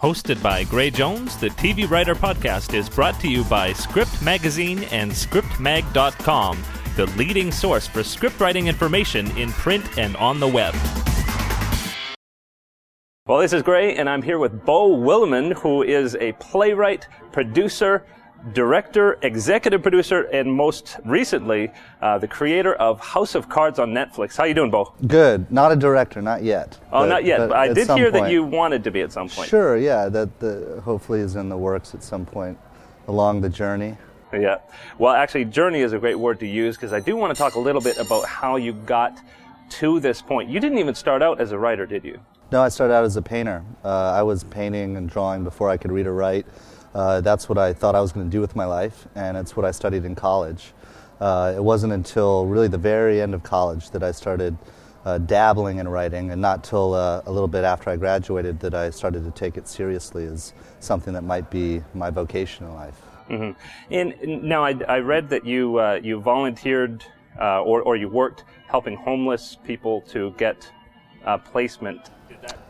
Hosted by Gray Jones, the TV Writer Podcast is brought to you by Script Magazine and ScriptMag.com, the leading source for scriptwriting information in print and on the web. Well, this is Gray, and I'm here with Beau Willimon, who is a playwright, producer, director, executive producer, and most recently, uh, the creator of House of Cards on Netflix. How you doing, Beau? Good. Not a director, not yet. Oh, but- not yet. but I did hear that you wanted to be at some point. Sure, yeah. That the, hopefully is in the works at some point along the journey. Yeah. Well, actually, journey is a great word to use because I do want to talk a little bit about how you got to this point. You didn't even start out as a writer, did you? No, I started out as a painter. Uh, I was painting and drawing before I could read or write. Uh, that's what I thought I was going to do with my life, and it's what I studied in college. Uh, it wasn't until really the very end of college that I started uh, dabbling in writing, and not till uh, a little bit after I graduated that I started to take it seriously as something that might be my vocation in life. hmm And now I, I read that you uh, you volunteered uh, or or you worked helping homeless people to get uh, placement.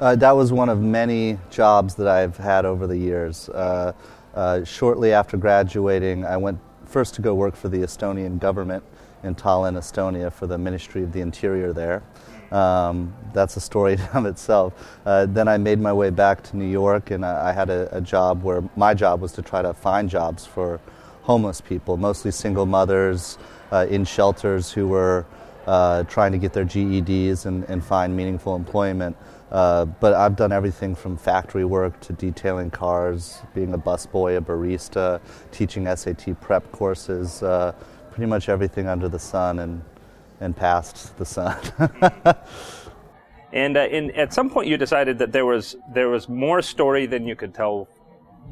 Uh, that was one of many jobs that I've had over the years. Uh, uh, shortly after graduating, I went first to go work for the Estonian government in Tallinn, Estonia, for the Ministry of the Interior there. Um, that's a story of itself. Uh, then I made my way back to New York, and I, I had a, a job where my job was to try to find jobs for homeless people, mostly single mothers uh, in shelters who were uh, trying to get their GEDs and, and find meaningful employment. Uh, but I've done everything from factory work to detailing cars, being a busboy, a barista, teaching SAT prep courses, uh, pretty much everything under the sun and, and past the sun. And uh, in, at some point, you decided that there was there was more story than you could tell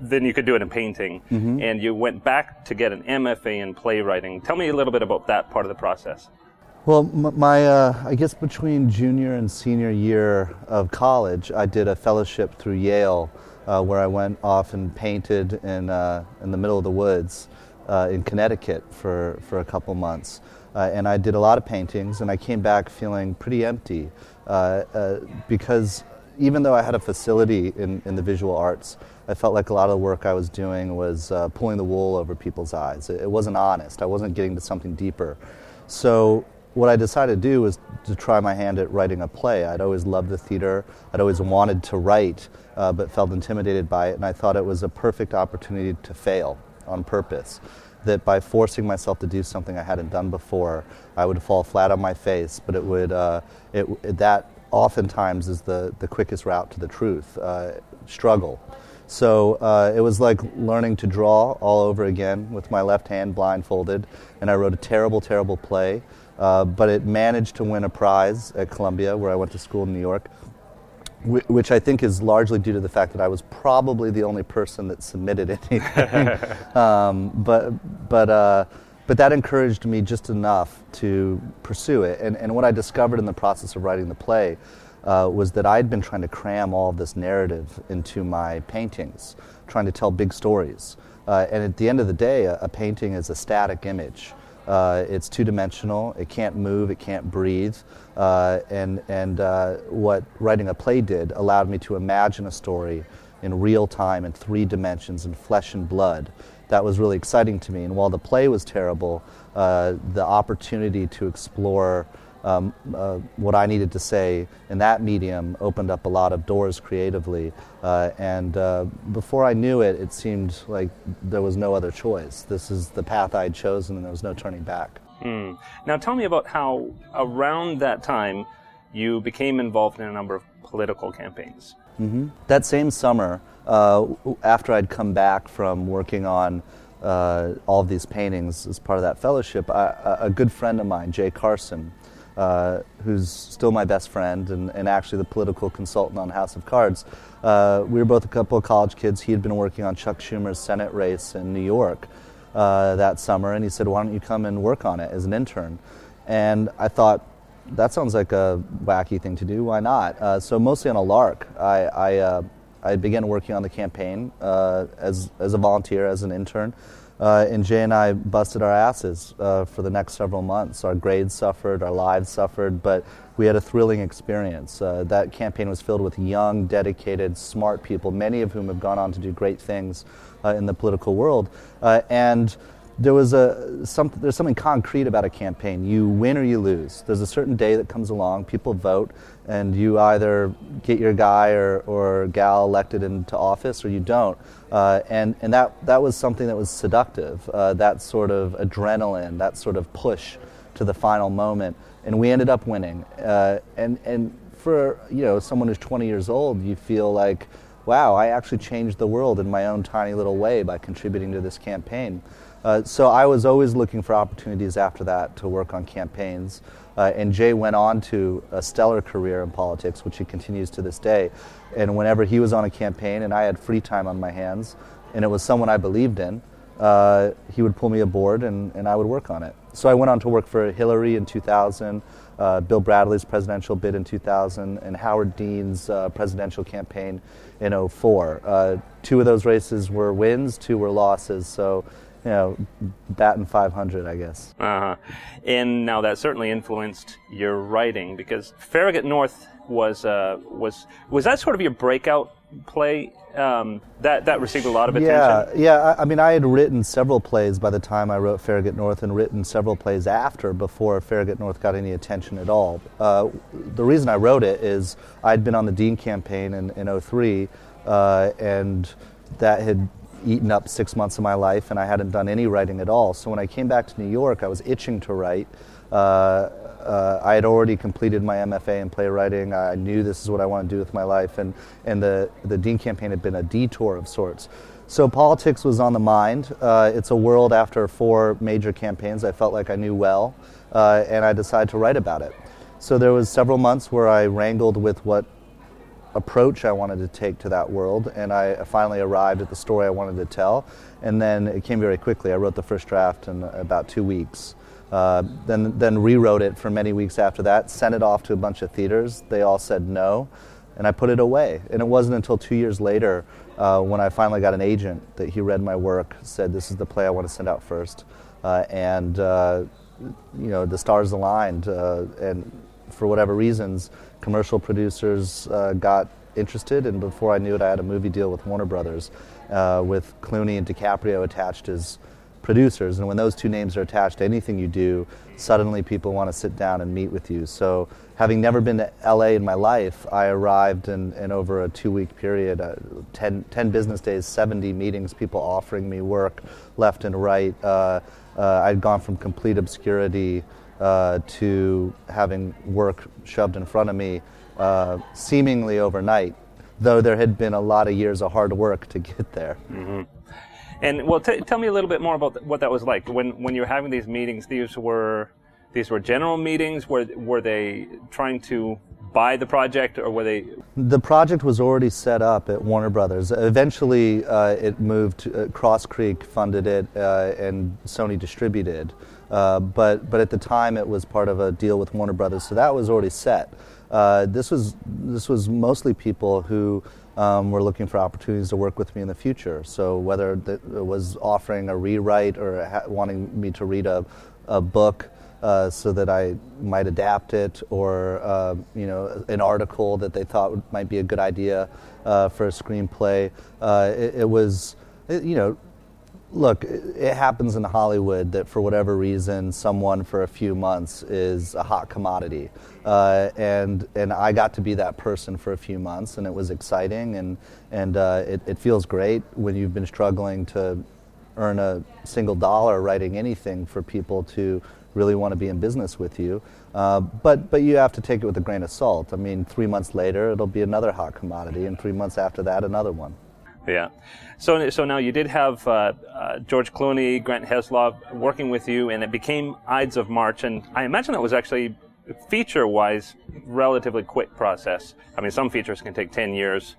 than you could do in a painting, and you went back to get an MFA in playwriting. Tell me a little bit about that part of the process. Well, my uh, I guess between junior and senior year of college, I did a fellowship through Yale, uh, where I went off and painted in uh, in the middle of the woods uh, in Connecticut for for a couple months, uh, and I did a lot of paintings, and I came back feeling pretty empty uh, because even though I had a facility in, in the visual arts, I felt like a lot of the work I was doing was pulling the wool over people's eyes. It, it wasn't honest. I wasn't getting to something deeper. So what I decided to do was to try my hand at writing a play. I'd always loved the theater. I'd always wanted to write, uh, but felt intimidated by it, and I thought it was a perfect opportunity to fail on purpose. That by forcing myself to do something I hadn't done before, I would fall flat on my face, but it would uh, it, that oftentimes is the, the quickest route to the truth. Uh, struggle. So uh, it was like learning to draw all over again with my left hand blindfolded, and I wrote a terrible, terrible play. Uh, but it managed to win a prize at Columbia, where I went to school in New York, whi- which I think is largely due to the fact that I was probably the only person that submitted anything. um, but but uh, but that encouraged me just enough to pursue it. And and what I discovered in the process of writing the play uh, was that I'd been trying to cram all of this narrative into my paintings, trying to tell big stories. Uh, and at the end of the day, a, a painting is a static image. Uh, it's two dimensional. It can't move. It can't breathe. Uh, and and uh, what writing a play did allowed me to imagine a story in real time in three dimensions in flesh and blood. That was really exciting to me. And while the play was terrible, uh, the opportunity to explore um, uh, what I needed to say in that medium opened up a lot of doors creatively. Uh, and uh, before I knew it, it seemed like there was no other choice. This is the path I had chosen, and there was no turning back. Hmm. Now, tell me about how around that time you became involved in a number of political campaigns. That same summer, uh, after I'd come back from working on uh, all of these paintings as part of that fellowship, I, a a good friend of mine, Jay Carson, uh, who's still my best friend and, and actually the political consultant on House of Cards, uh, we were both a couple of college kids. He had been working on Chuck Schumer's Senate race in New York uh, that summer, and he said, Why don't you come and work on it as an intern? And I thought, that sounds like a wacky thing to do. Why not? Uh, so mostly on a lark, I I, uh, I began working on the campaign uh, as, as a volunteer, as an intern. Uh, and Jay and I busted our asses uh, for the next several months. Our grades suffered, our lives suffered, but we had a thrilling experience. Uh, that campaign was filled with young, dedicated, smart people, many of whom have gone on to do great things uh, in the political world. Uh, and there was a some, there's something concrete about a campaign. You win or you lose. There's a certain day that comes along. People vote, and you either get your guy or, or gal elected into office, or you don't. Uh, and and that that was something that was seductive. Uh, that sort of adrenaline, that sort of push to the final moment, and we ended up winning. Uh, and and for you know someone who's 20 years old, you feel like, wow, I actually changed the world in my own tiny little way by contributing to this campaign. Uh, so I was always looking for opportunities after that to work on campaigns. Uh, and Jay went on to a stellar career in politics, which he continues to this day. And whenever he was on a campaign and I had free time on my hands, and it was someone I believed in, uh, he would pull me aboard and, and I would work on it. So I went on to work for Hillary in 2000, uh, Bill Bradley's presidential bid in 2000, and Howard Dean's uh, presidential campaign in 04. Uh, two of those races were wins, two were losses. So you know, batting 500, I guess. Uh-huh. And now that certainly influenced your writing because Farragut North was uh, was was that sort of your breakout play um, that that received a lot of attention. Yeah, yeah. I, I, mean, I had written several plays by the time I wrote Farragut North, and written several plays after before Farragut North got any attention at all. Uh, the reason I wrote it is I'd been on the Dean campaign in, in 03, uh, and that had eaten up six months of my life, and I hadn't done any writing at all. So when I came back to New York, I was itching to write. Uh, uh, I had already completed my MFA in playwriting. I knew this is what I want to do with my life, and, and the, the Dean campaign had been a detour of sorts. So politics was on the mind. Uh, it's a world after four major campaigns I felt like I knew well, uh, and I decided to write about it. So there was several months where I wrangled with what approach I wanted to take to that world, and I finally arrived at the story I wanted to tell. And then it came very quickly. I wrote the first draft in about two weeks. Uh, then, then rewrote it for many weeks after that, sent it off to a bunch of theaters. They all said no, and I put it away. And it wasn't until two years later uh, when I finally got an agent that he read my work, said, This is the play I want to send out first. Uh, and, uh, you know, the stars aligned. Uh, and for whatever reasons, commercial producers uh, got interested, and before I knew it, I had a movie deal with Warner Brothers, uh, with Clooney and DiCaprio attached as producers. And when those two names are attached to anything you do, suddenly people want to sit down and meet with you. So, having never been to LA in my life, I arrived in, in over a two week period, uh, 10, 10, business days, 70 meetings, people offering me work left and right. Uh, uh I'd gone from complete obscurity uh, to having work shoved in front of me uh, seemingly overnight, though there had been a lot of years of hard work to get there. Mm-hmm. And well, t- tell me a little bit more about what that was like when when you were having these meetings. These were these were general meetings. Were were they trying to buy the project, or were they? The project was already set up at Warner Brothers. Eventually, uh, it moved. Uh, Cross Creek funded it, uh, and Sony distributed. Uh, but but at the time it was part of a deal with Warner Brothers, so that was already set. Uh, this was this was mostly people who um, were looking for opportunities to work with me in the future. So whether it was offering a rewrite or ha- wanting me to read a, a book. Uh, so that I might adapt it, or uh, you know, an article that they thought might be a good idea uh, for a screenplay. Uh, it, it, was, you know, look, it happens in Hollywood that for whatever reason, someone for a few months is a hot commodity, uh, and and I got to be that person for a few months, and it was exciting, and and uh, it, it feels great when you've been struggling to earn a single dollar writing anything for people to really want to be in business with you. Uh, but but you have to take it with a grain of salt. I mean, three months later, it'll be another hot commodity, and three months after that, another one. Yeah. So, so now you did have uh, uh, George Clooney, Grant Heslov working with you, and it became Ides of March. And I imagine that was actually feature-wise relatively quick process. I mean, some features can take ten years.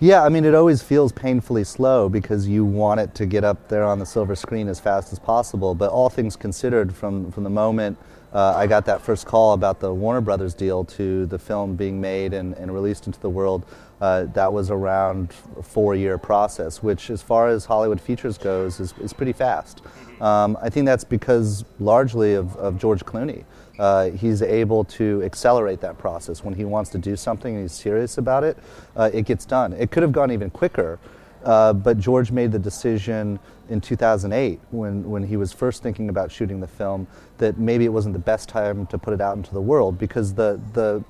Yeah, I mean, it always feels painfully slow because you want it to get up there on the silver screen as fast as possible. But all things considered, from from the moment uh, I got that first call about the Warner Brothers deal to the film being made and, and released into the world, uh, that was around a four-year process, which, as far as Hollywood features goes, is, is pretty fast. Um, I think that's because largely of, of George Clooney. Uh, he's able to accelerate that process. When he wants to do something and he's serious about it, uh, it gets done. It could have gone even quicker, uh, but George made the decision in 2008 when, when he was first thinking about shooting the film that maybe it wasn't the best time to put it out into the world because the, the,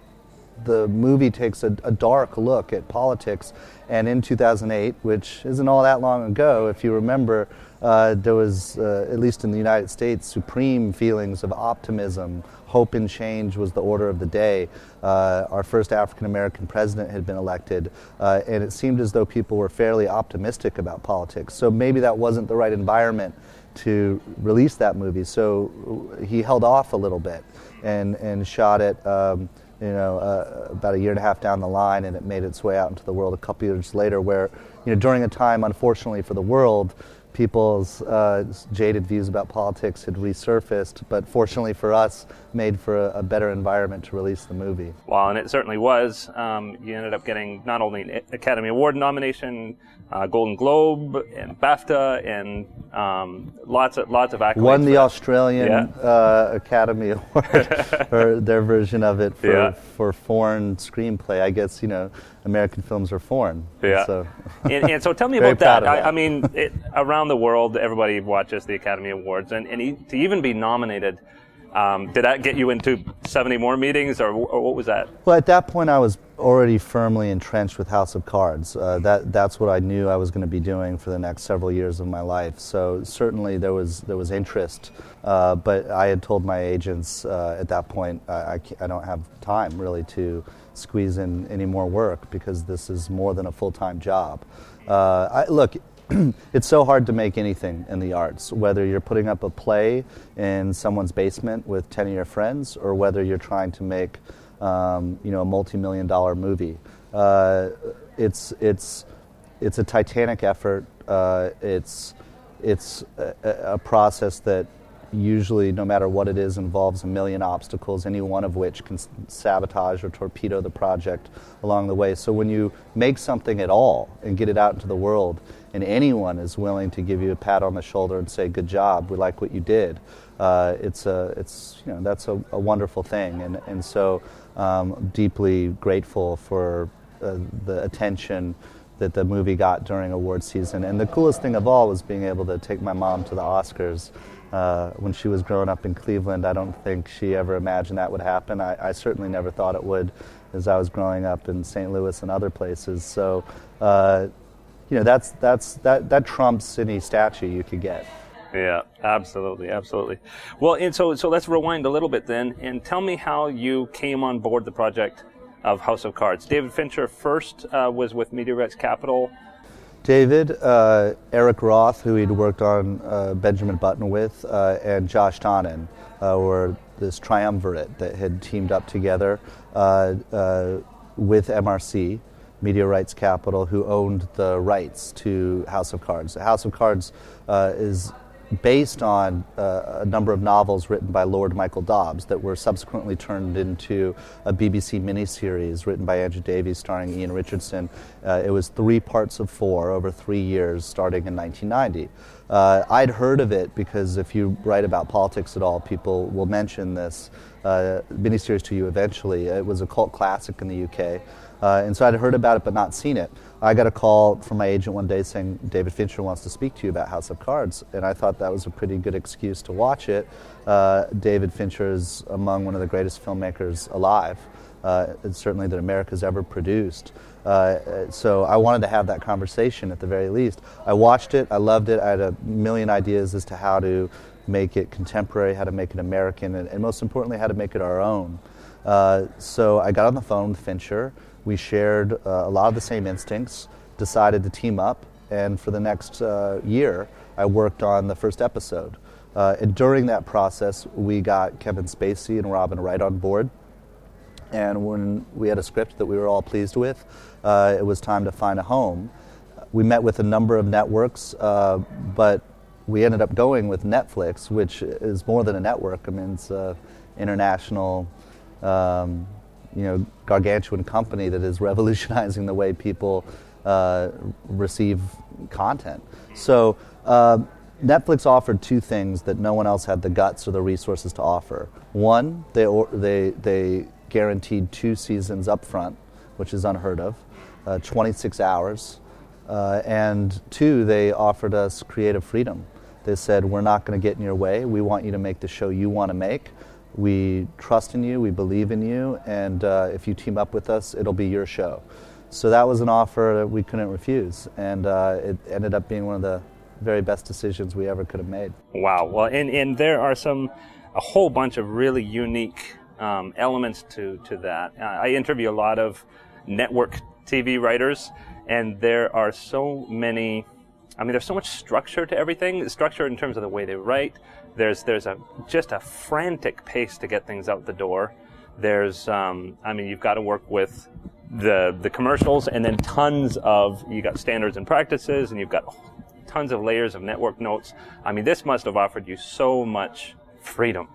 the movie takes a, a dark look at politics. And in 2008, which isn't all that long ago, if you remember, uh, there was, uh, at least in the United States, supreme feelings of optimism. Hope and change was the order of the day. Uh, our first African American president had been elected, uh, and it seemed as though people were fairly optimistic about politics. So maybe that wasn't the right environment to release that movie. So he held off a little bit and, and shot it. Um, you know, uh, about a year and a half down the line, and it made its way out into the world a couple years later. Where, you know, during a time, unfortunately for the world, people's uh, jaded views about politics had resurfaced, but fortunately for us, made for a, a, better environment to release the movie. Well, and it certainly was. Um, you ended up getting not only an Academy Award nomination, uh, Golden Globe, and BAFTA, and um, lots of lots of accolades. Won the Australian yeah. uh, Academy Award, or their version of it for, yeah. for foreign screenplay. I guess you know American films are foreign. Yeah. So. and, and, so tell me about that. that. I, I, mean, it, around the world, everybody watches the Academy Awards, and, and to even be nominated um, did that get you into 70 more meetings, or, or, what was that? Well, at that point, I was already firmly entrenched with House of Cards. Uh, that that's what I knew I was going to be doing for the next several years of my life. So certainly there was there was interest, uh, but I had told my agents uh, at that point I, I, I don't have time really to squeeze in any more work because this is more than a full time job. Uh, I, look, it's so hard to make anything in the arts, whether you're putting up a play in someone's basement with 10 of your friends or whether you're trying to make um, you know, a multi-million dollar movie. Uh, it's, it's, it's a titanic effort. Uh, it's, it's a, a process that usually, no matter what it is, involves a million obstacles, any one of which can sabotage or torpedo the project along the way. So when you make something at all and get it out into the world, and anyone is willing to give you a pat on the shoulder and say, "Good job, we like what you did," uh, it's a, it's you know that's a, a wonderful thing, and and so um, deeply grateful for uh, the attention that the movie got during award season. And the coolest thing of all was being able to take my mom to the Oscars uh, when she was growing up in Cleveland. I don't think she ever imagined that would happen. I, I, certainly never thought it would as I was growing up in St. Louis and other places. So, uh, you know, that's, that's, that, that trumps any statue you could get. Yeah, absolutely, absolutely. Well, and so so let's rewind a little bit then, and tell me how you came on board the project of House of Cards. David Fincher first uh, was with Rights Capital David, uh, Eric Roth, who he'd worked on uh, Benjamin Button with, uh, and Josh Donen uh, were this triumvirate that had teamed up together uh, uh, with MRC, Media Rights Capital, who owned the rights to House of Cards. House of Cards is based on uh, a number of novels written by Lord Michael Dobbs that were subsequently turned into a BBC miniseries written by Andrew Davies starring Ian Richardson. Uh, it was three parts of four over three years starting in 1990. Uh, I'd heard of it because if you write about politics at all, people will mention this uh, miniseries to you eventually. It was a cult classic in the UK. Uh, and so I'd heard about it but not seen it. I got a call from my agent one day saying David Fincher wants to speak to you about House of Cards, and I thought that was a pretty good excuse to watch it. Uh, David Fincher is among one of the greatest filmmakers alive, uh, certainly that America's ever produced. Uh, so I wanted to have that conversation at the very least. I watched it, I loved it, I had a million ideas as to how to make it contemporary, how to make it American, and, and most importantly, how to make it our own. Uh, so I got on the phone with Fincher. We shared uh, a lot of the same instincts, decided to team up, and for the next uh, year, I worked on the first episode. Uh, and during that process, we got Kevin Spacey and Robin Wright on board. And when we had a script that we were all pleased with, uh, it was time to find a home. We met with a number of networks, uh, but we ended up going with Netflix, which is more than a network. I mean, it's, uh, international, um, you know, gargantuan company that is revolutionizing the way people uh, receive content. So uh, Netflix offered two things that no one else had the guts or the resources to offer. One, they they they guaranteed two seasons up front, which is unheard of, uh, 26 hours. Uh, and two, they offered us creative freedom. They said, We're not going to get in your way. We want you to make the show you want to make. We trust in you, we believe in you, and uh, if you team up with us, it'll be your show. So that was an offer that we couldn't refuse, and uh, it ended up being one of the very best decisions we ever could have made. Wow. Well, and, and there are some, a whole bunch of really unique um, elements to, to that. Uh, I interview a lot of network TV writers, and there are so many. I mean, there's so much structure to everything. Structure in terms of the way they write. There's there's a just a frantic pace to get things out the door. There's um, I mean, you've got to work with the the commercials, and then tons of you got standards and practices, and you've got tons of layers of network notes. I mean, this must have offered you so much freedom.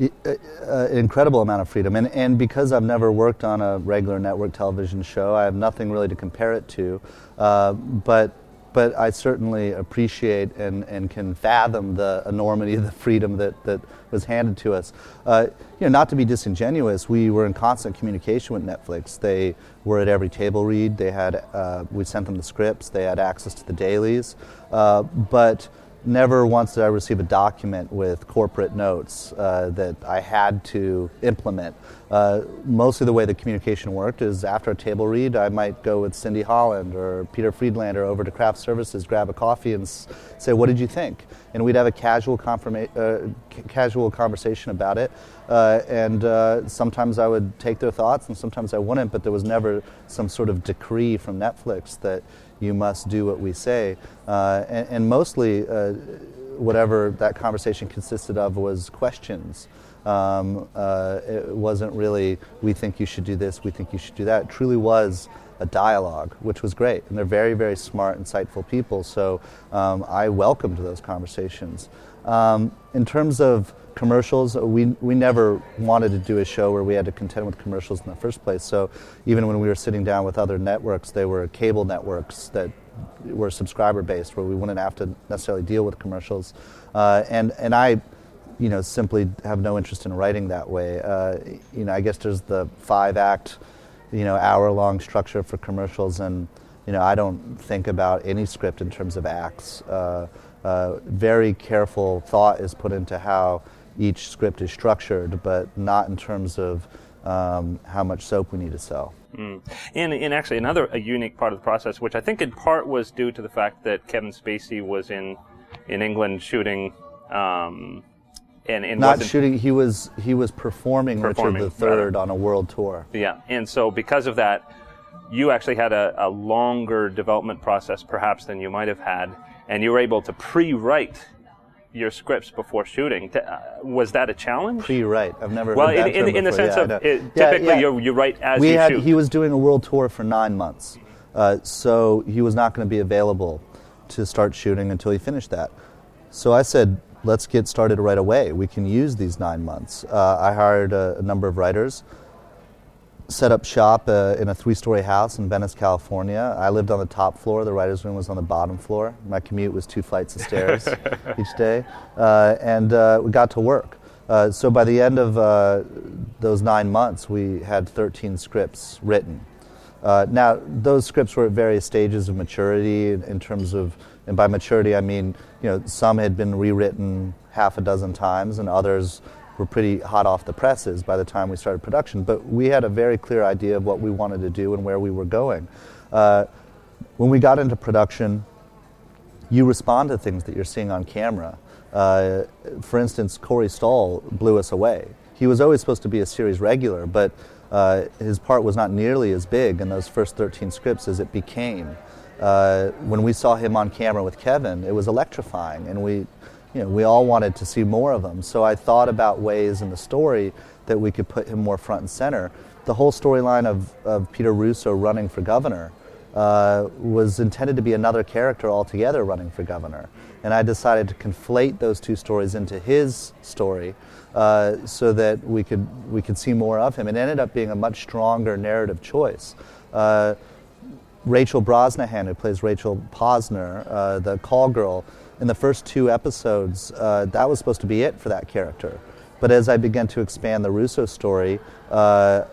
Uh, uh, incredible amount of freedom. And, and because I've never worked on a regular network television show, I have nothing really to compare it to. Uh, but but I certainly appreciate and, and can fathom the enormity of the freedom that, that was handed to us. Uh, you know, not to be disingenuous, we were in constant communication with Netflix. They were at every table read. They had uh, we sent them the scripts. They had access to the dailies. Uh, but never once did I receive a document with corporate notes uh, that I had to implement. Uh, mostly the way the communication worked is after a table read, I might go with Cindy Holland or Peter Friedlander over to Craft Services, grab a coffee, and s- say, "What did you think?" And we'd have a casual, confirma- uh, c- casual conversation about it. Uh, and uh, sometimes I would take their thoughts, and sometimes I wouldn't. But there was never some sort of decree from Netflix that you must do what we say. Uh, and, and, mostly, uh, whatever that conversation consisted of was questions. Um, uh, it wasn't really, we think you should do this, we think you should do that. It truly was a dialogue, which was great. And they're very, very smart, insightful people. So um, I welcomed those conversations. Um, in terms of commercials. We, we never wanted to do a show where we had to contend with commercials in the first place. So even when we were sitting down with other networks, they were cable networks that were subscriber based, where we wouldn't have to necessarily deal with commercials. Uh, and and I, you know, simply have no interest in writing that way. Uh, you know, I guess there's the five act, you know, hour long structure for commercials, and you know, I don't think about any script in terms of acts. Uh, uh very careful thought is put into how each script is structured, but not in terms of um, how much soap we need to sell. Mm. And, and actually, another a unique part of the process, which I think in part was due to the fact that Kevin Spacey was in in England shooting. Um, and, and not shooting. He was he was performing, performing Richard III on a world tour. Yeah, and so because of that, you actually had a, a longer development process, perhaps than you might have had, and you were able to pre-write your scripts before shooting. Uh, was that a challenge? Pre-write. I've never. Well, in, in, in, the sense yeah, of it, typically yeah, yeah. You, you write as we you had, shoot. He was doing a world tour for nine months, uh, so he was not going to be available to start shooting until he finished that. So I said, let's get started right away. We can use these nine months. Uh, I hired a, a number of writers set up shop uh, in a three-story house in Venice, California. I lived on the top floor. The writer's room was on the bottom floor. My commute was two flights of stairs each day, uh, and uh, we got to work. Uh, so by the end of uh, those nine months, we had 13 scripts written. Uh, now, those scripts were at various stages of maturity in, in terms of, and by maturity I mean, you know, some had been rewritten half a dozen times, and others were pretty hot off the presses by the time we started production. But we had a very clear idea of what we wanted to do and where we were going. Uh, when we got into production, you respond to things that you're seeing on camera. Uh, for instance, Corey Stoll blew us away. He was always supposed to be a series regular, but uh, his part was not nearly as big in those first 13 scripts as it became. Uh, when we saw him on camera with Kevin, it was electrifying, and we you know, we all wanted to see more of him. So I thought about ways in the story that we could put him more front and center. The whole storyline of, of Peter Russo running for governor uh, was intended to be another character altogether running for governor. And I decided to conflate those two stories into his story uh, so that we could, we could see more of him. It ended up being a much stronger narrative choice. Uh, Rachel Brosnahan, who plays Rachel Posner, uh, the call girl, in the first two episodes, uh, that was supposed to be it for that character. But as I began to expand the Russo story, uh,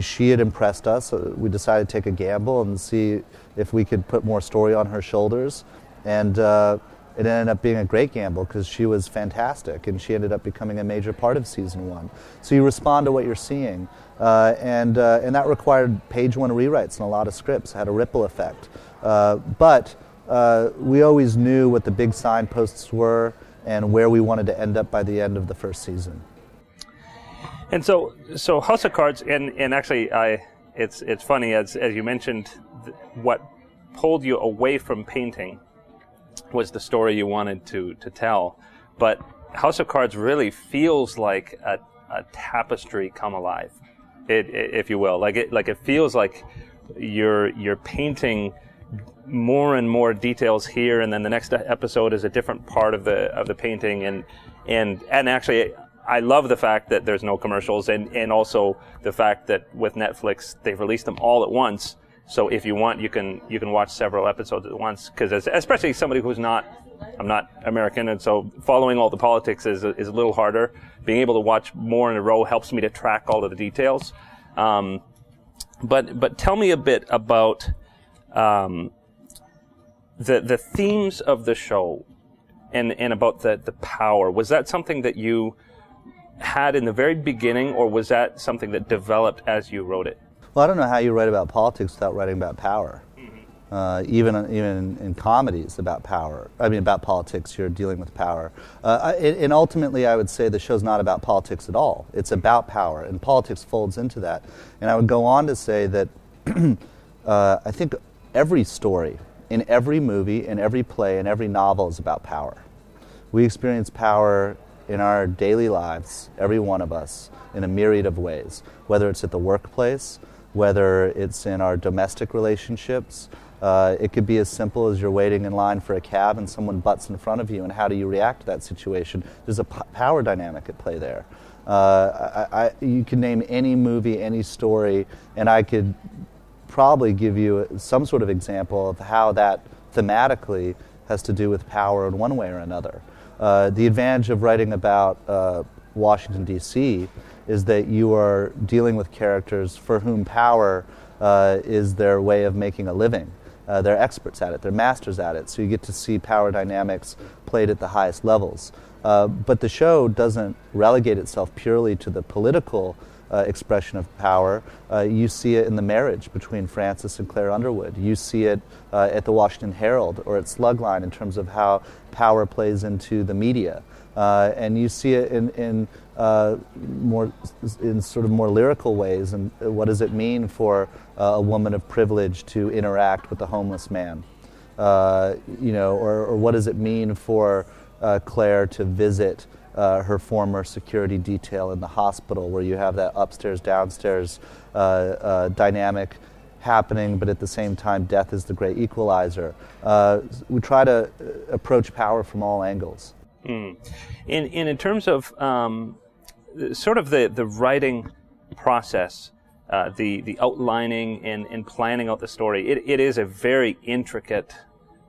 she had impressed us. So we decided to take a gamble and see if we could put more story on her shoulders. And uh, it ended up being a great gamble because she was fantastic and she ended up becoming a major part of season one. So you respond to what you're seeing. Uh, and, uh, and that required page one rewrites and a lot of scripts, had a ripple effect. Uh, but uh, we always knew what the big signposts were and where we wanted to end up by the end of the first season. And so, so House of Cards, and, and actually, I, it's, it's funny, as, as you mentioned, th- what pulled you away from painting was the story you wanted to, to tell. But House of Cards really feels like a, a tapestry come alive, it, it, if you will. Like it, like it feels like you're, you're painting more and more details here, and then the next episode is a different part of the of the painting, and and and actually, I love the fact that there's no commercials, and and also the fact that with Netflix they've released them all at once. So if you want, you can you can watch several episodes at once. Because especially somebody who's not, I'm not American, and so following all the politics is is a little harder. Being able to watch more in a row helps me to track all of the details. Um, but but tell me a bit about um, the the themes of the show and and about the the power. Was that something that you had in the very beginning, or was that something that developed as you wrote it? Well, I don't know how you write about politics without writing about power. Uh, even even in, comedies about power, I mean about politics, you're dealing with power. Uh, and ultimately, I would say the show's not about politics at all. It's about power, and politics folds into that. And I would go on to say that uh, I think every story, in every movie, in every play, in every novel is about power. We experience power in our daily lives, every one of us, in a myriad of ways, whether it's at the workplace, whether it's in our domestic relationships. Uh, it could be as simple as you're waiting in line for a cab and someone butts in front of you, and how do you react to that situation? There's a p- power dynamic at play there. Uh, I, I, you can name any movie, any story, and I could probably give you some sort of example of how that thematically has to do with power in one way or another. Uh, the advantage of writing about uh, Washington, D.C. is that you are dealing with characters for whom power uh, is their way of making a living. Uh, they're experts at it, they're masters at it, so you get to see power dynamics played at the highest levels. Uh, but the show doesn't relegate itself purely to the political uh, expression of power. Uh, you see it in the marriage between Francis and Claire Underwood. You see it uh, at the Washington Herald or at Slugline in terms of how power plays into the media. Uh, and you see it in, in uh, more in sort of more lyrical ways. And what does it mean for uh, a woman of privilege to interact with a homeless man? you know, or, or, what does it mean for Claire to visit uh, her former security detail in the hospital, where you have that upstairs downstairs uh, uh, dynamic happening, but at the same time, death is the great equalizer. Uh, we try to uh, approach power from all angles. Mm. In, in, in terms of um, sort of the, the writing process, uh, the, the outlining and, and planning out the story, it, it is a very intricate,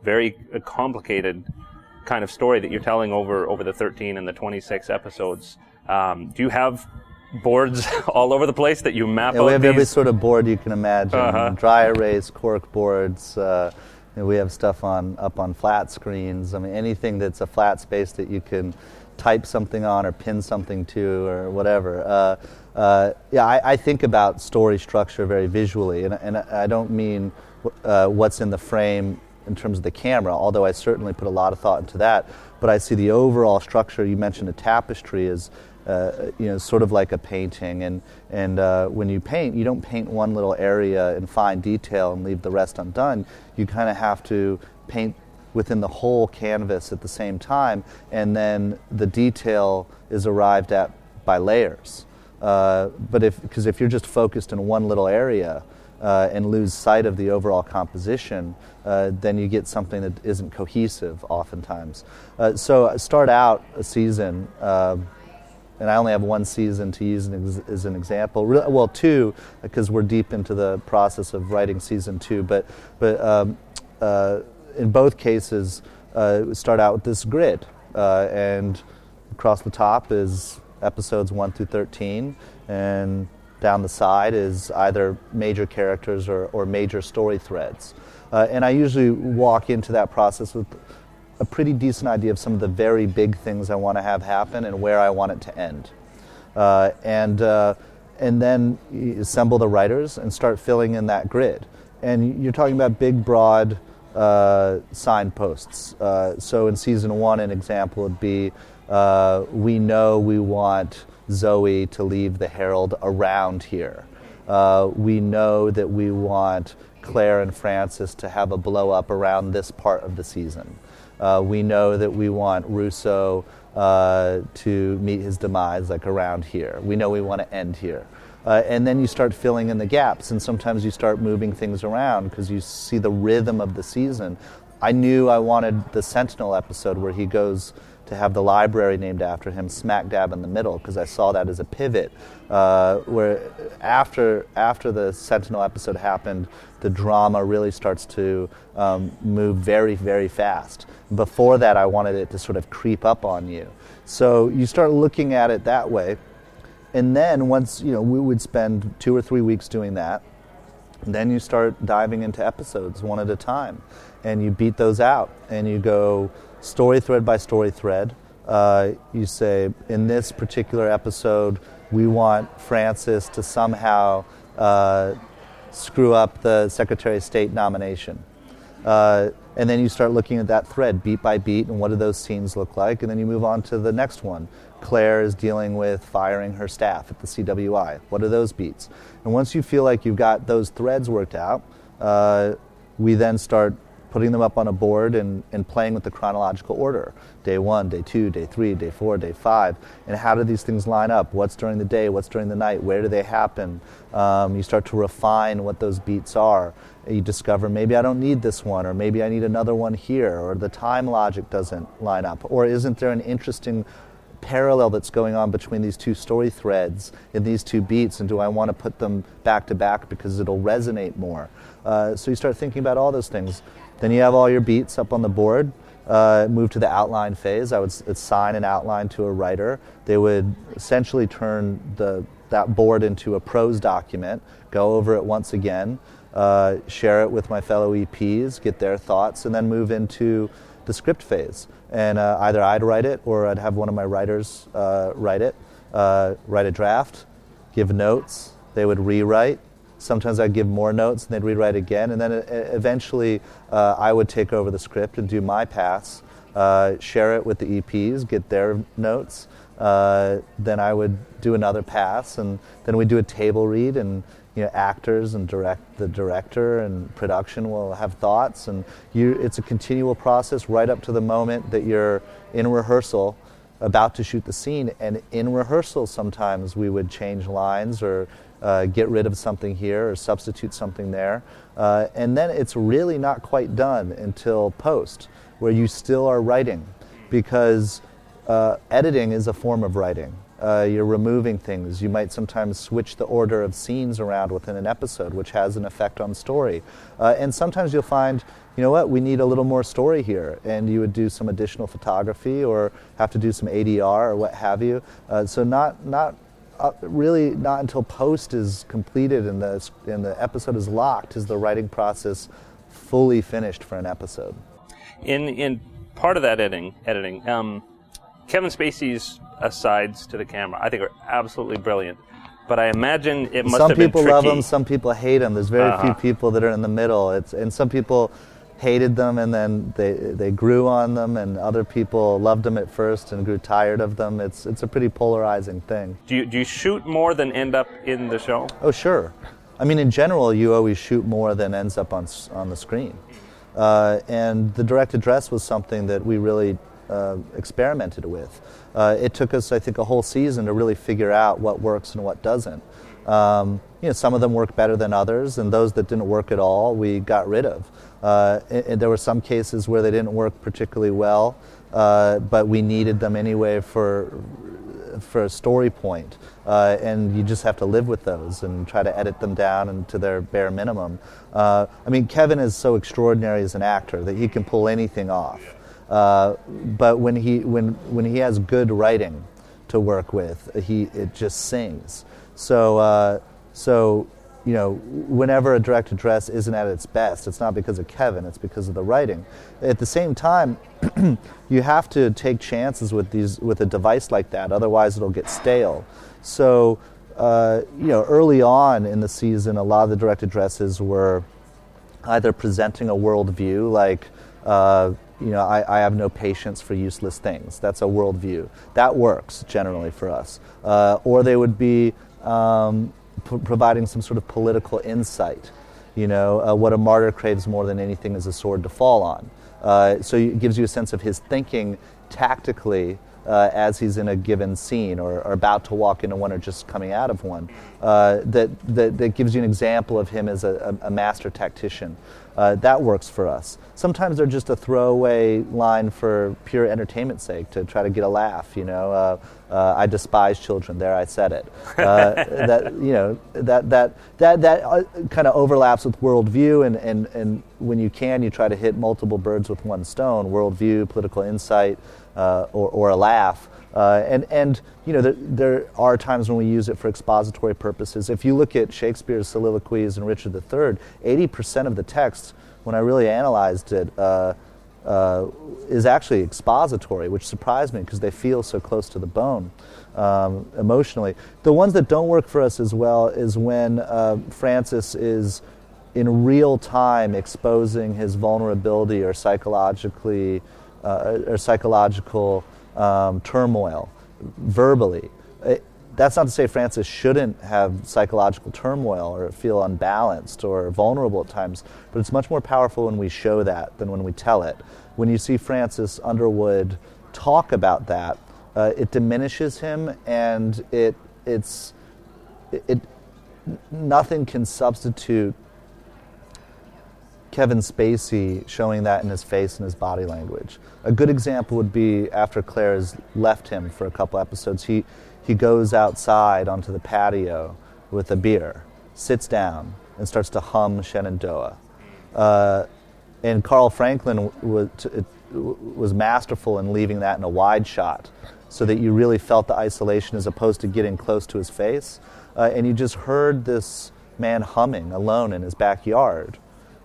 very complicated kind of story that you're telling over over the 13 and the 26 episodes. Um, do you have boards all over the place that you map yeah, out? We have these? every sort of board you can imagine: uh-huh. dry erase, cork boards. Uh, we have stuff on up on flat screens. I mean, anything that's a flat space that you can type something on or pin something to or whatever. Uh, uh, yeah, I, I, think about story structure very visually, and, and I don't mean uh, what's in the frame in terms of the camera, although I certainly put a lot of thought into that. But I see the overall structure. You mentioned a tapestry is, uh, you know, sort of like a painting. And and uh, when you paint, you don't paint one little area in fine detail and leave the rest undone. You kind of have to paint within the whole canvas at the same time, and then the detail is arrived at by layers. Uh, but if because if you're just focused in one little area, uh, and lose sight of the overall composition, uh, then you get something that isn't cohesive oftentimes. Uh, so start out a season, uh, and I only have one season to use an ex- as an example. Re- well, two, because we're deep into the process of writing season two. But but um, uh, in both cases, uh, start out with this grid, and across the top is episodes one through thirteen, and down the side is either major characters or, or major story threads. Uh, and I usually walk into that process with a pretty decent idea of some of the very big things I want to have happen and where I want it to end. Uh, and, uh, and then assemble the writers and start filling in that grid. And you're talking about big, broad uh, signposts. Uh, so in season one, an example would be uh, we know we want Zoe to leave the Herald around here. Uh, we know that we want Claire and Francis to have a blow up around this part of the season. Uh, we know that we want Russo uh, to meet his demise like around here. We know we want to end here. Uh, and then you start filling in the gaps, and sometimes you start moving things around because you see the rhythm of the season. I knew I wanted the Sentinel episode where he goes to have the library named after him smack dab in the middle because I saw that as a pivot. Uh, where after after the Sentinel episode happened, the drama really starts to um, move very very fast. Before that, I wanted it to sort of creep up on you. So you start looking at it that way, and then once you know we would spend two or three weeks doing that. Then you start diving into episodes one at a time, and you beat those out, and you go story thread by story thread. Uh, you say, in this particular episode, we want Francis to somehow uh, screw up the Secretary of State nomination. Uh, and then you start looking at that thread beat by beat and what do those scenes look like, and then you move on to the next one. Claire is dealing with firing her staff at the CWI. What are those beats? And once you feel like you've got those threads worked out, uh, we then start putting them up on a board and, and playing with the chronological order day one, day two, day three, day four, day five. And how do these things line up? What's during the day? What's during the night? Where do they happen? Um, you start to refine what those beats are. You discover maybe I don't need this one, or maybe I need another one here, or the time logic doesn't line up, or isn't there an interesting parallel that's going on between these two story threads in these two beats, and do I want to put them back to back because it'll resonate more? Uh, so you start thinking about all those things. Then you have all your beats up on the board. Uh, move to the outline phase. I would assign an outline to a writer. They would essentially turn the, that board into a prose document, go over it once again, uh, share it with my fellow EPs, get their thoughts, and then move into the script phase. And uh, either I'd write it or I'd have one of my writers uh, write it, uh, write a draft, give notes. They would rewrite, Sometimes I'd give more notes and they'd rewrite again. And then eventually uh, I would take over the script and do my pass, uh, share it with the EPs, get their notes. Uh, then I would do another pass, and then we'd do a table read, and you know, actors and direct the director and production will have thoughts, and you, it's a continual process right up to the moment that you're in rehearsal about to shoot the scene. And in rehearsal, sometimes we would change lines or uh, get rid of something here or substitute something there. Uh, and then it's really not quite done until post, where you still are writing, because uh, editing is a form of writing. Uh, you're removing things. You might sometimes switch the order of scenes around within an episode, which has an effect on story. Uh, and sometimes you'll find, you know what, we need a little more story here, and you would do some additional photography or have to do some ADR or what have you. Uh, so not not uh, really not until post is completed and the, and the episode is locked is the writing process fully finished for an episode. In, in part of that editing, editing um, Kevin Spacey's asides to the camera, I think are absolutely brilliant. But I imagine it must some have been people love them, some people hate them. There's very Uh-huh. few people that are in the middle. It's, and some people hated them and then they, they grew on them, and other people loved them at first and grew tired of them. It's, it's a pretty polarizing thing. Do you, do you shoot more than end up in the show? Oh, sure. I mean, in general, you always shoot more than ends up on, on the screen. Uh, and the direct address was something that we really uh, experimented with. Uh, it took us, I think, a whole season to really figure out what works and what doesn't. Um, you know, some of them work better than others, and those that didn't work at all, we got rid of. Uh, and, and there were some cases where they didn't work particularly well, uh, but we needed them anyway for for a story point, uh, and you just have to live with those and try to edit them down and to their bare minimum. Uh, I mean, Kevin is so extraordinary as an actor that he can pull anything off. Uh, but when he when when he has good writing to work with, he it just sings. So so you know, whenever a direct address isn't at its best, it's not because of Kevin, it's because of the writing. At the same time, you have to take chances with these with a device like that, otherwise it'll get stale. So, uh, you know, early on in the season, a lot of the direct addresses were either presenting a worldview, like, uh, you know, I, I, have no patience for useless things. That's a worldview. That works generally for us. Uh, or they would be um, p- providing some sort of political insight. You know, uh, what a martyr craves more than anything is a sword to fall on. Uh, so it gives you a sense of his thinking tactically uh, as he's in a given scene or, or, about to walk into one or just coming out of one. Uh, that, that, that, gives you an example of him as a, a, master tactician. Uh, that works for us. Sometimes they're just a throwaway line for pure entertainment's sake to try to get a laugh. You know, uh, I despise children. There, I said it. Uh, that you know that that that that uh, kind of overlaps with worldview, and, and and when you can, you try to hit multiple birds with one stone: worldview, political insight, uh, or or a laugh. Uh, and, and you know, there, there, are times when we use it for expository purposes. If you look at Shakespeare's soliloquies in Richard III, 80% of the text, when I really analyzed it, uh, is actually expository, which surprised me because they feel so close to the bone um, emotionally. The ones that don't work for us as well is when uh, Francis is in real time exposing his vulnerability or psychologically uh, or psychological um, turmoil verbally. It, that's not to say Francis shouldn't have psychological turmoil or feel unbalanced or vulnerable at times, but it's much more powerful when we show that than when we tell it. When you see Francis Underwood talk about that, uh, it diminishes him and it, it's, it, it, nothing can substitute Kevin Spacey showing that in his face and his body language. A good example would be after Claire has left him for a couple episodes, he, he goes outside onto the patio with a beer, sits down, and starts to hum Shenandoah. Uh, and Carl Franklin was, was masterful in leaving that in a wide shot so that you really felt the isolation as opposed to getting close to his face. Uh, and you just heard this man humming alone in his backyard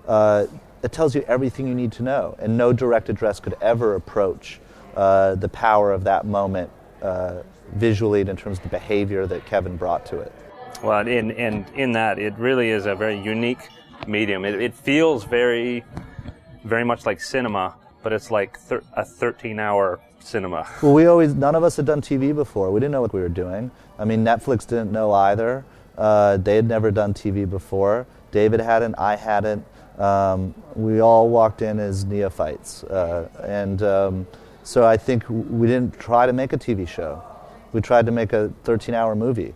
uh, it tells you everything you need to know. And no direct address could ever approach uh, the power of that moment visually in terms of the behavior that Kevin brought to it. Well, in, in, in that, it really is a very unique medium. It, it feels very, very much like cinema, but it's like thir- a 13 hour cinema. Well, we always, none of us had done TV before. We didn't know what we were doing. I mean, Netflix didn't know either. Uh, they had never done TV before. David hadn't, I hadn't. Um, we all walked in as neophytes. Uh, and um, so I think we didn't try to make a TV show. We tried to make a 13 hour movie.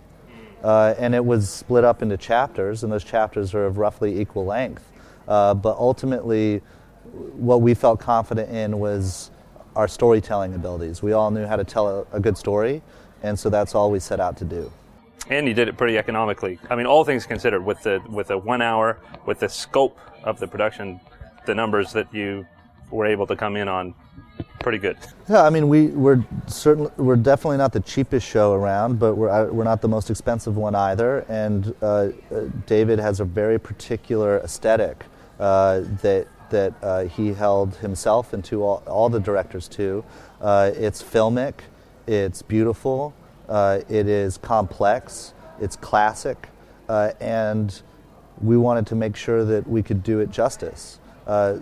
Uh, and it was split up into chapters, and those chapters are of roughly equal length. Uh, but ultimately, what we felt confident in was our storytelling abilities. We all knew how to tell a, a good story, and so that's all we set out to do and you did it pretty economically. I mean, all things considered, with the with the one hour, with the scope of the production, the numbers that you were able to come in on, pretty good. Yeah, I mean, we we're certainly we're definitely not the cheapest show around, but we're uh, we're not the most expensive one either. And uh, uh, David has a very particular aesthetic uh, that that uh, he held himself and to all, all the directors to. Uh, it's filmic, it's beautiful. It is complex, it's classic, and we wanted to make sure that we could do it justice.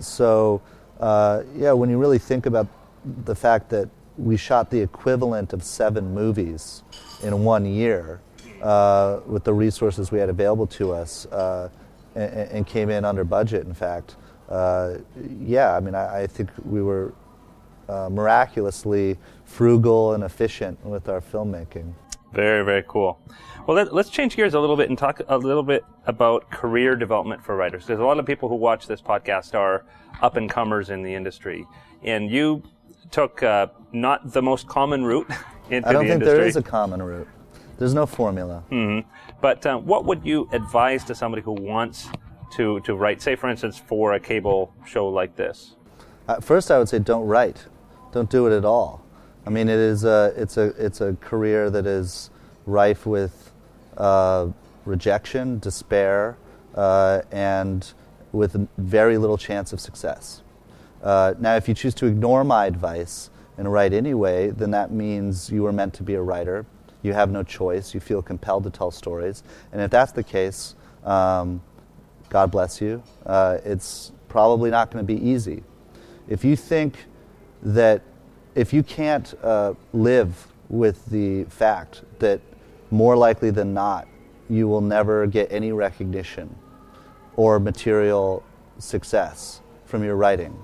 So, yeah, when you really think about the fact that we shot the equivalent of seven movies in one year uh, with the resources we had available to us uh, and, and, came in under budget, in fact, yeah, I mean, I, I think we were uh, miraculously frugal and efficient with our filmmaking. Very, very cool. Well, let, us change gears a little bit and talk a little bit about career development for writers. There's a lot of people who watch this podcast are up and comers in the industry, and you took uh, not the most common route into the industry. I don't the think industry. there is a common route. There's no formula. Mm-hmm. But uh, what would you advise to somebody who wants to, to write, say, for instance, for a cable show like this? Uh, first, I would say don't write. Don't do it at all. I mean, it is a, it's, a, it's a career that is rife with uh, rejection, despair, uh, and with very little chance of success. Uh, now, if you choose to ignore my advice and write anyway, then that means you were meant to be a writer. You have no choice. You feel compelled to tell stories. And if that's the case, um, God bless you. Uh, it's probably not going to be easy. If you think that if you can't uh, live with the fact that more likely than not you will never get any recognition or material success from your writing,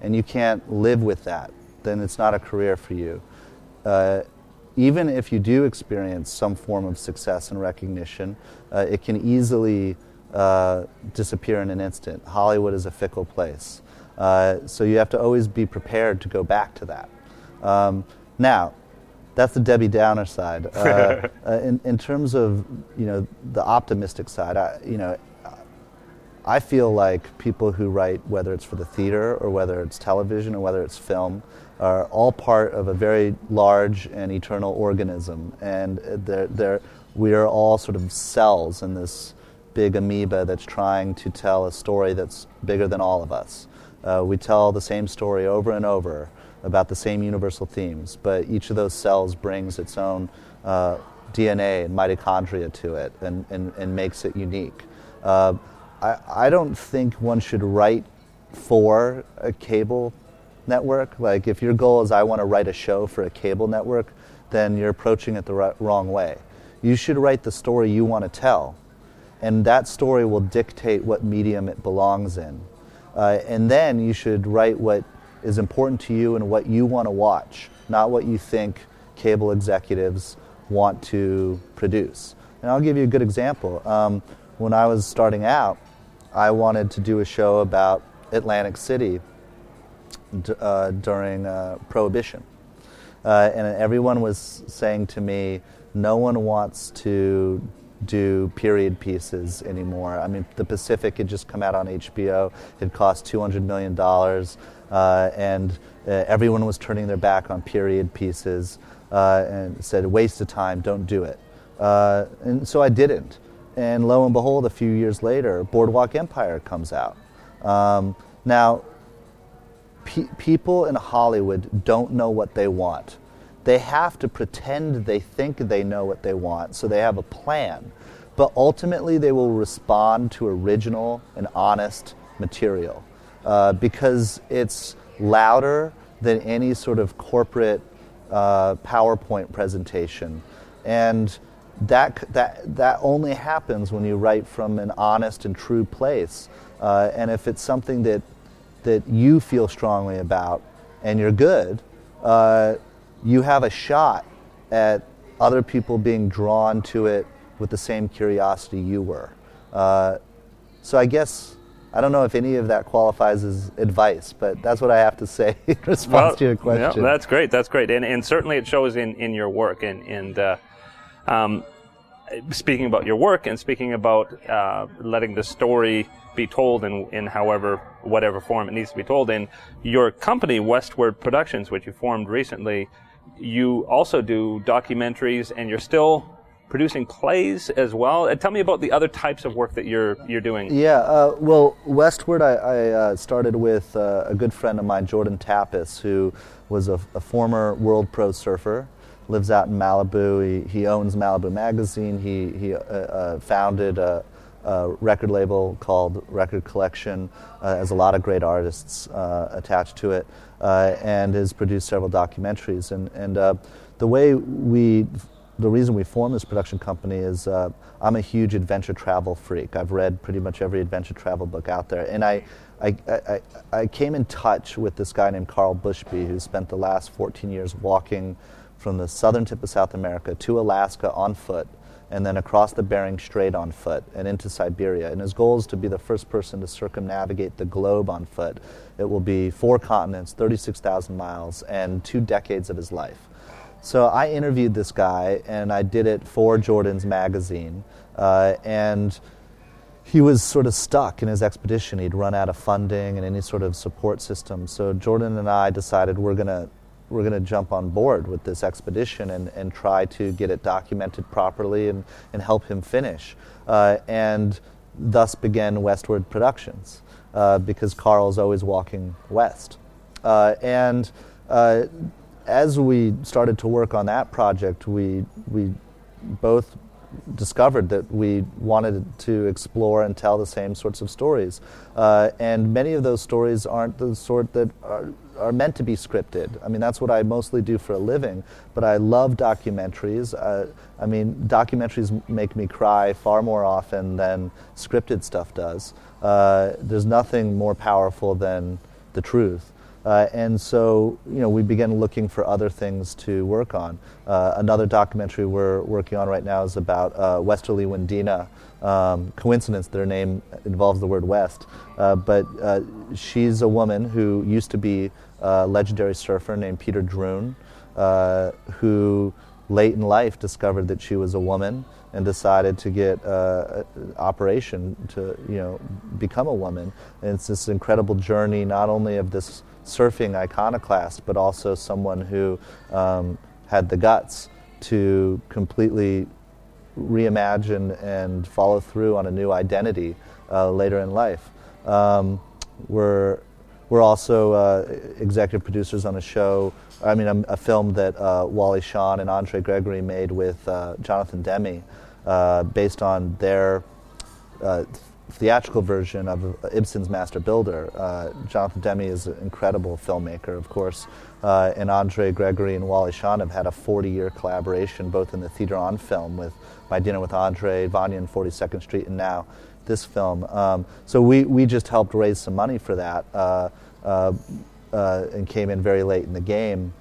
and you can't live with that, then it's not a career for you. Uh, even if you do experience some form of success and recognition, uh, it can easily uh, disappear in an instant. Hollywood is a fickle place. Uh, so you have to always be prepared to go back to that. Um, now, that's the Debbie Downer side. Uh, uh, in, in terms of you know the optimistic side, I, you know, I feel like people who write, whether it's for the theater or whether it's television or whether it's film, are all part of a very large and eternal organism, and they're, they're, we are all sort of cells in this big amoeba that's trying to tell a story that's bigger than all of us. Uh, we tell the same story over and over about the same universal themes, but each of those cells brings its own uh, DNA and mitochondria to it and, and, and makes it unique. Uh, I, I don't think one should write for a cable network. Like, if your goal is I want to write a show for a cable network, then you're approaching it the right, wrong way. You should write the story you want to tell, and that story will dictate what medium it belongs in. Uh, and then you should write what is important to you and what you want to watch, not what you think cable executives want to produce. And I'll give you a good example. Um, when I was starting out, I wanted to do a show about Atlantic City d- uh, during uh, Prohibition. Uh, and everyone was saying to me, no one wants to do period pieces anymore. I mean, The Pacific had just come out on HBO. It cost $200 million, uh, and uh, everyone was turning their back on period pieces uh, and said, waste of time, don't do it. And so I didn't. And lo and behold, a few years later, Boardwalk Empire comes out. Um, now, pe- people in Hollywood don't know what they want they have to pretend they think they know what they want, so they have a plan. But ultimately, they will respond to original and honest material uh, because it's louder than any sort of corporate uh, PowerPoint presentation. And that, that, that only happens when you write from an honest and true place. Uh, and if it's something that, that you feel strongly about and you're good, uh, you have a shot at other people being drawn to it with the same curiosity you were. Uh, so I guess I don't know if any of that qualifies as advice, but that's what I have to say in response well, to your question. Yeah, that's great. That's great, and, and certainly it shows in, in your work. And, and uh, um, speaking about your work and speaking about uh, letting the story be told in, in however whatever form it needs to be told in, your company Westward Productions, which you formed recently you also do documentaries and you're still producing plays as well. Uh, tell me about the other types of work that you're you're doing. Yeah, uh, well, Westward, I, I uh, started with uh, a good friend of mine, Jordan Tappis, who was a, a, former world pro surfer, lives out in Malibu. He, he owns Malibu Magazine. He he uh, uh, founded a, a, record label called Record Collection, has a lot of great artists attached to it uh, and has produced several documentaries. And, and uh, the way we, the reason we formed this production company is uh, I'm a huge adventure travel freak. I've read pretty much every adventure travel book out there. And I, I, I, I came in touch with this guy named Karl Bushby, who spent the last 14 years walking from the southern tip of South America to Alaska on foot, and then across the Bering Strait on foot and into Siberia. And his goal is to be the first person to circumnavigate the globe on foot. It will be four continents, 36,000 miles, and two decades of his life. So I interviewed this guy, and I did it for Jordan's magazine. Uh, and he was sort of stuck in his expedition. He'd run out of funding and any sort of support system. So Jordan and I decided we're going to we're going to jump on board with this expedition and, and try to get it documented properly and, and help him finish. Uh, and thus began Westward Productions uh, because Karl's always walking west. Uh, and uh, as we started to work on that project, we, we both discovered that we wanted to explore and tell the same sorts of stories. Uh, and many of those stories aren't the sort that are, are, meant to be scripted. I mean, that's what I mostly do for a living, but I love documentaries. Uh, I mean, documentaries make me cry far more often than scripted stuff does. Uh, there's nothing more powerful than the truth. Uh, and so, you know, we began looking for other things to work on. Uh, another documentary we're working on right now is about uh, Westerly Windina. Um, coincidence, their name involves the word West. Uh, but uh, she's a woman who used to be a legendary surfer named Peter Drouyn, uh, who late in life discovered that she was a woman and decided to get uh, an operation to you know become a woman. And it's this incredible journey, not only of this surfing iconoclast, but also someone who um, had the guts to completely reimagine and follow through on a new identity uh, later in life. Um, we're we're also uh, executive producers on a show. I mean, a, a film that uh, Wally Shawn and Andre Gregory made with uh, Jonathan Demme, uh, based on their uh, theatrical version of Ibsen's Master Builder. Uh, Jonathan Demme is an incredible filmmaker, of course, uh, and Andre Gregory and Wally Shawn have had a 40-year collaboration, both in the theater on film with My Dinner with Andre, Vanya and 42nd Street, and now this film. Um, so we, we just helped raise some money for that uh, uh, uh and came in very late in the game.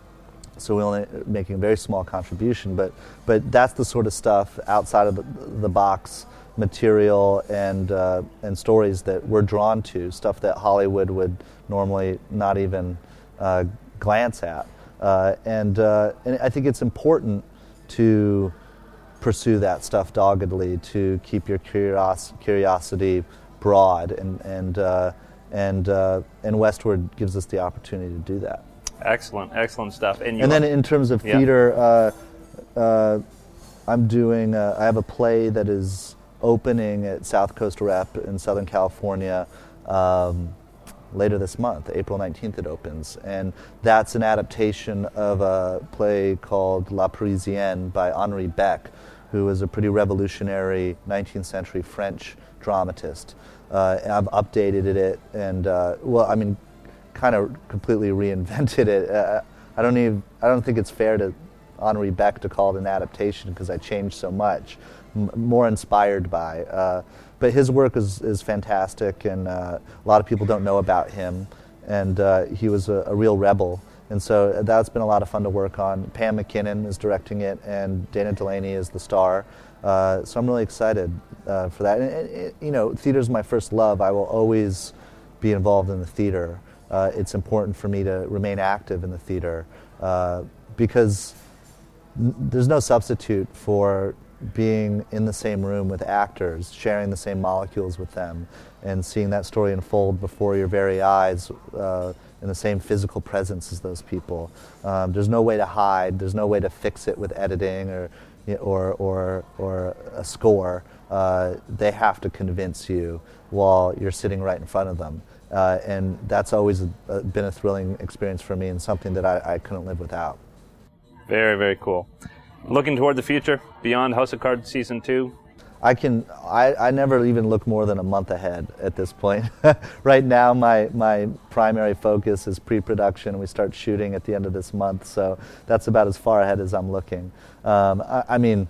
So we're only making a very small contribution, but, but that's the sort of stuff outside of the, the box material and uh, and stories that we're drawn to, stuff that Hollywood would normally not even uh, glance at. Uh, and uh, and I think it's important to pursue that stuff doggedly to keep your curios- curiosity broad and and uh, and uh, and Westward gives us the opportunity to do that. Excellent, excellent stuff. And, and then in terms of theater, yeah. I'm doing. I have a play that is opening at South Coast Rep in Southern California um, later this month. April 19th it opens. And that's an adaptation of a play called La Parisienne by Henri Becque, who was a pretty revolutionary 19th century French dramatist. Uh, I've updated it and, uh, well, I mean, kind of completely reinvented it. Uh, I don't even, I don't think it's fair to Henri Becque to call it an adaptation because I changed so much more inspired by. Uh, but his work is, is fantastic, and uh, a lot of people don't know about him. And uh, he was a, a, real rebel. And so that's been a lot of fun to work on. Pam MacKinnon is directing it, and Dana Delany is the star. Uh, so I'm really excited uh, for that. And, and, you know, theater is my first love. I will always be involved in the theater. Uh, it's important for me to remain active in the theater because n- there's no substitute for being in the same room with actors, sharing the same molecules with them, and seeing that story unfold before your very eyes uh, in the same physical presence as those people. Um, there's no way to hide. There's no way to fix it with editing or or or or a score. Uh, they have to convince you while you're sitting right in front of them. Uh, and that's always a, a, been a thrilling experience for me and something that I, I couldn't live without. Very, very cool looking toward the future beyond House of Cards season two? I can. I, I never even look more than a month ahead at this point. right now, my my primary focus is pre-production. We start shooting at the end of this month, so that's about as far ahead as I'm looking. Um, I, I, mean,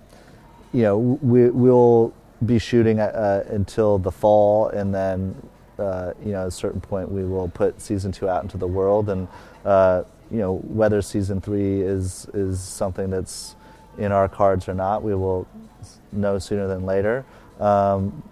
you know, we we'll be shooting uh, until the fall, and then uh, you know, at a certain point, we will put season two out into the world, and uh, you know, whether season three is is something that's in our cards or not, we will know sooner than later. Um,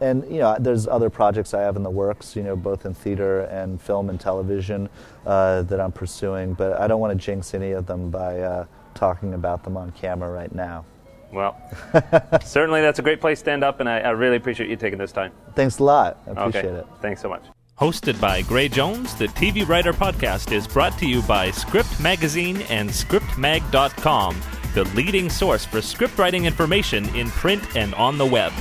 and you know, there's other projects I have in the works, you know, both in theater and film and television uh, that I'm pursuing. But I don't want to jinx any of them by uh, talking about them on camera right now. Well, certainly that's a great place to end up, and I, I, really appreciate you taking this time. Thanks a lot. I appreciate okay. it. Thanks so much. Hosted by Gray Jones, the TV Writer Podcast is brought to you by Script Magazine and ScriptMag.com, the leading source for script writing information in print and on the web.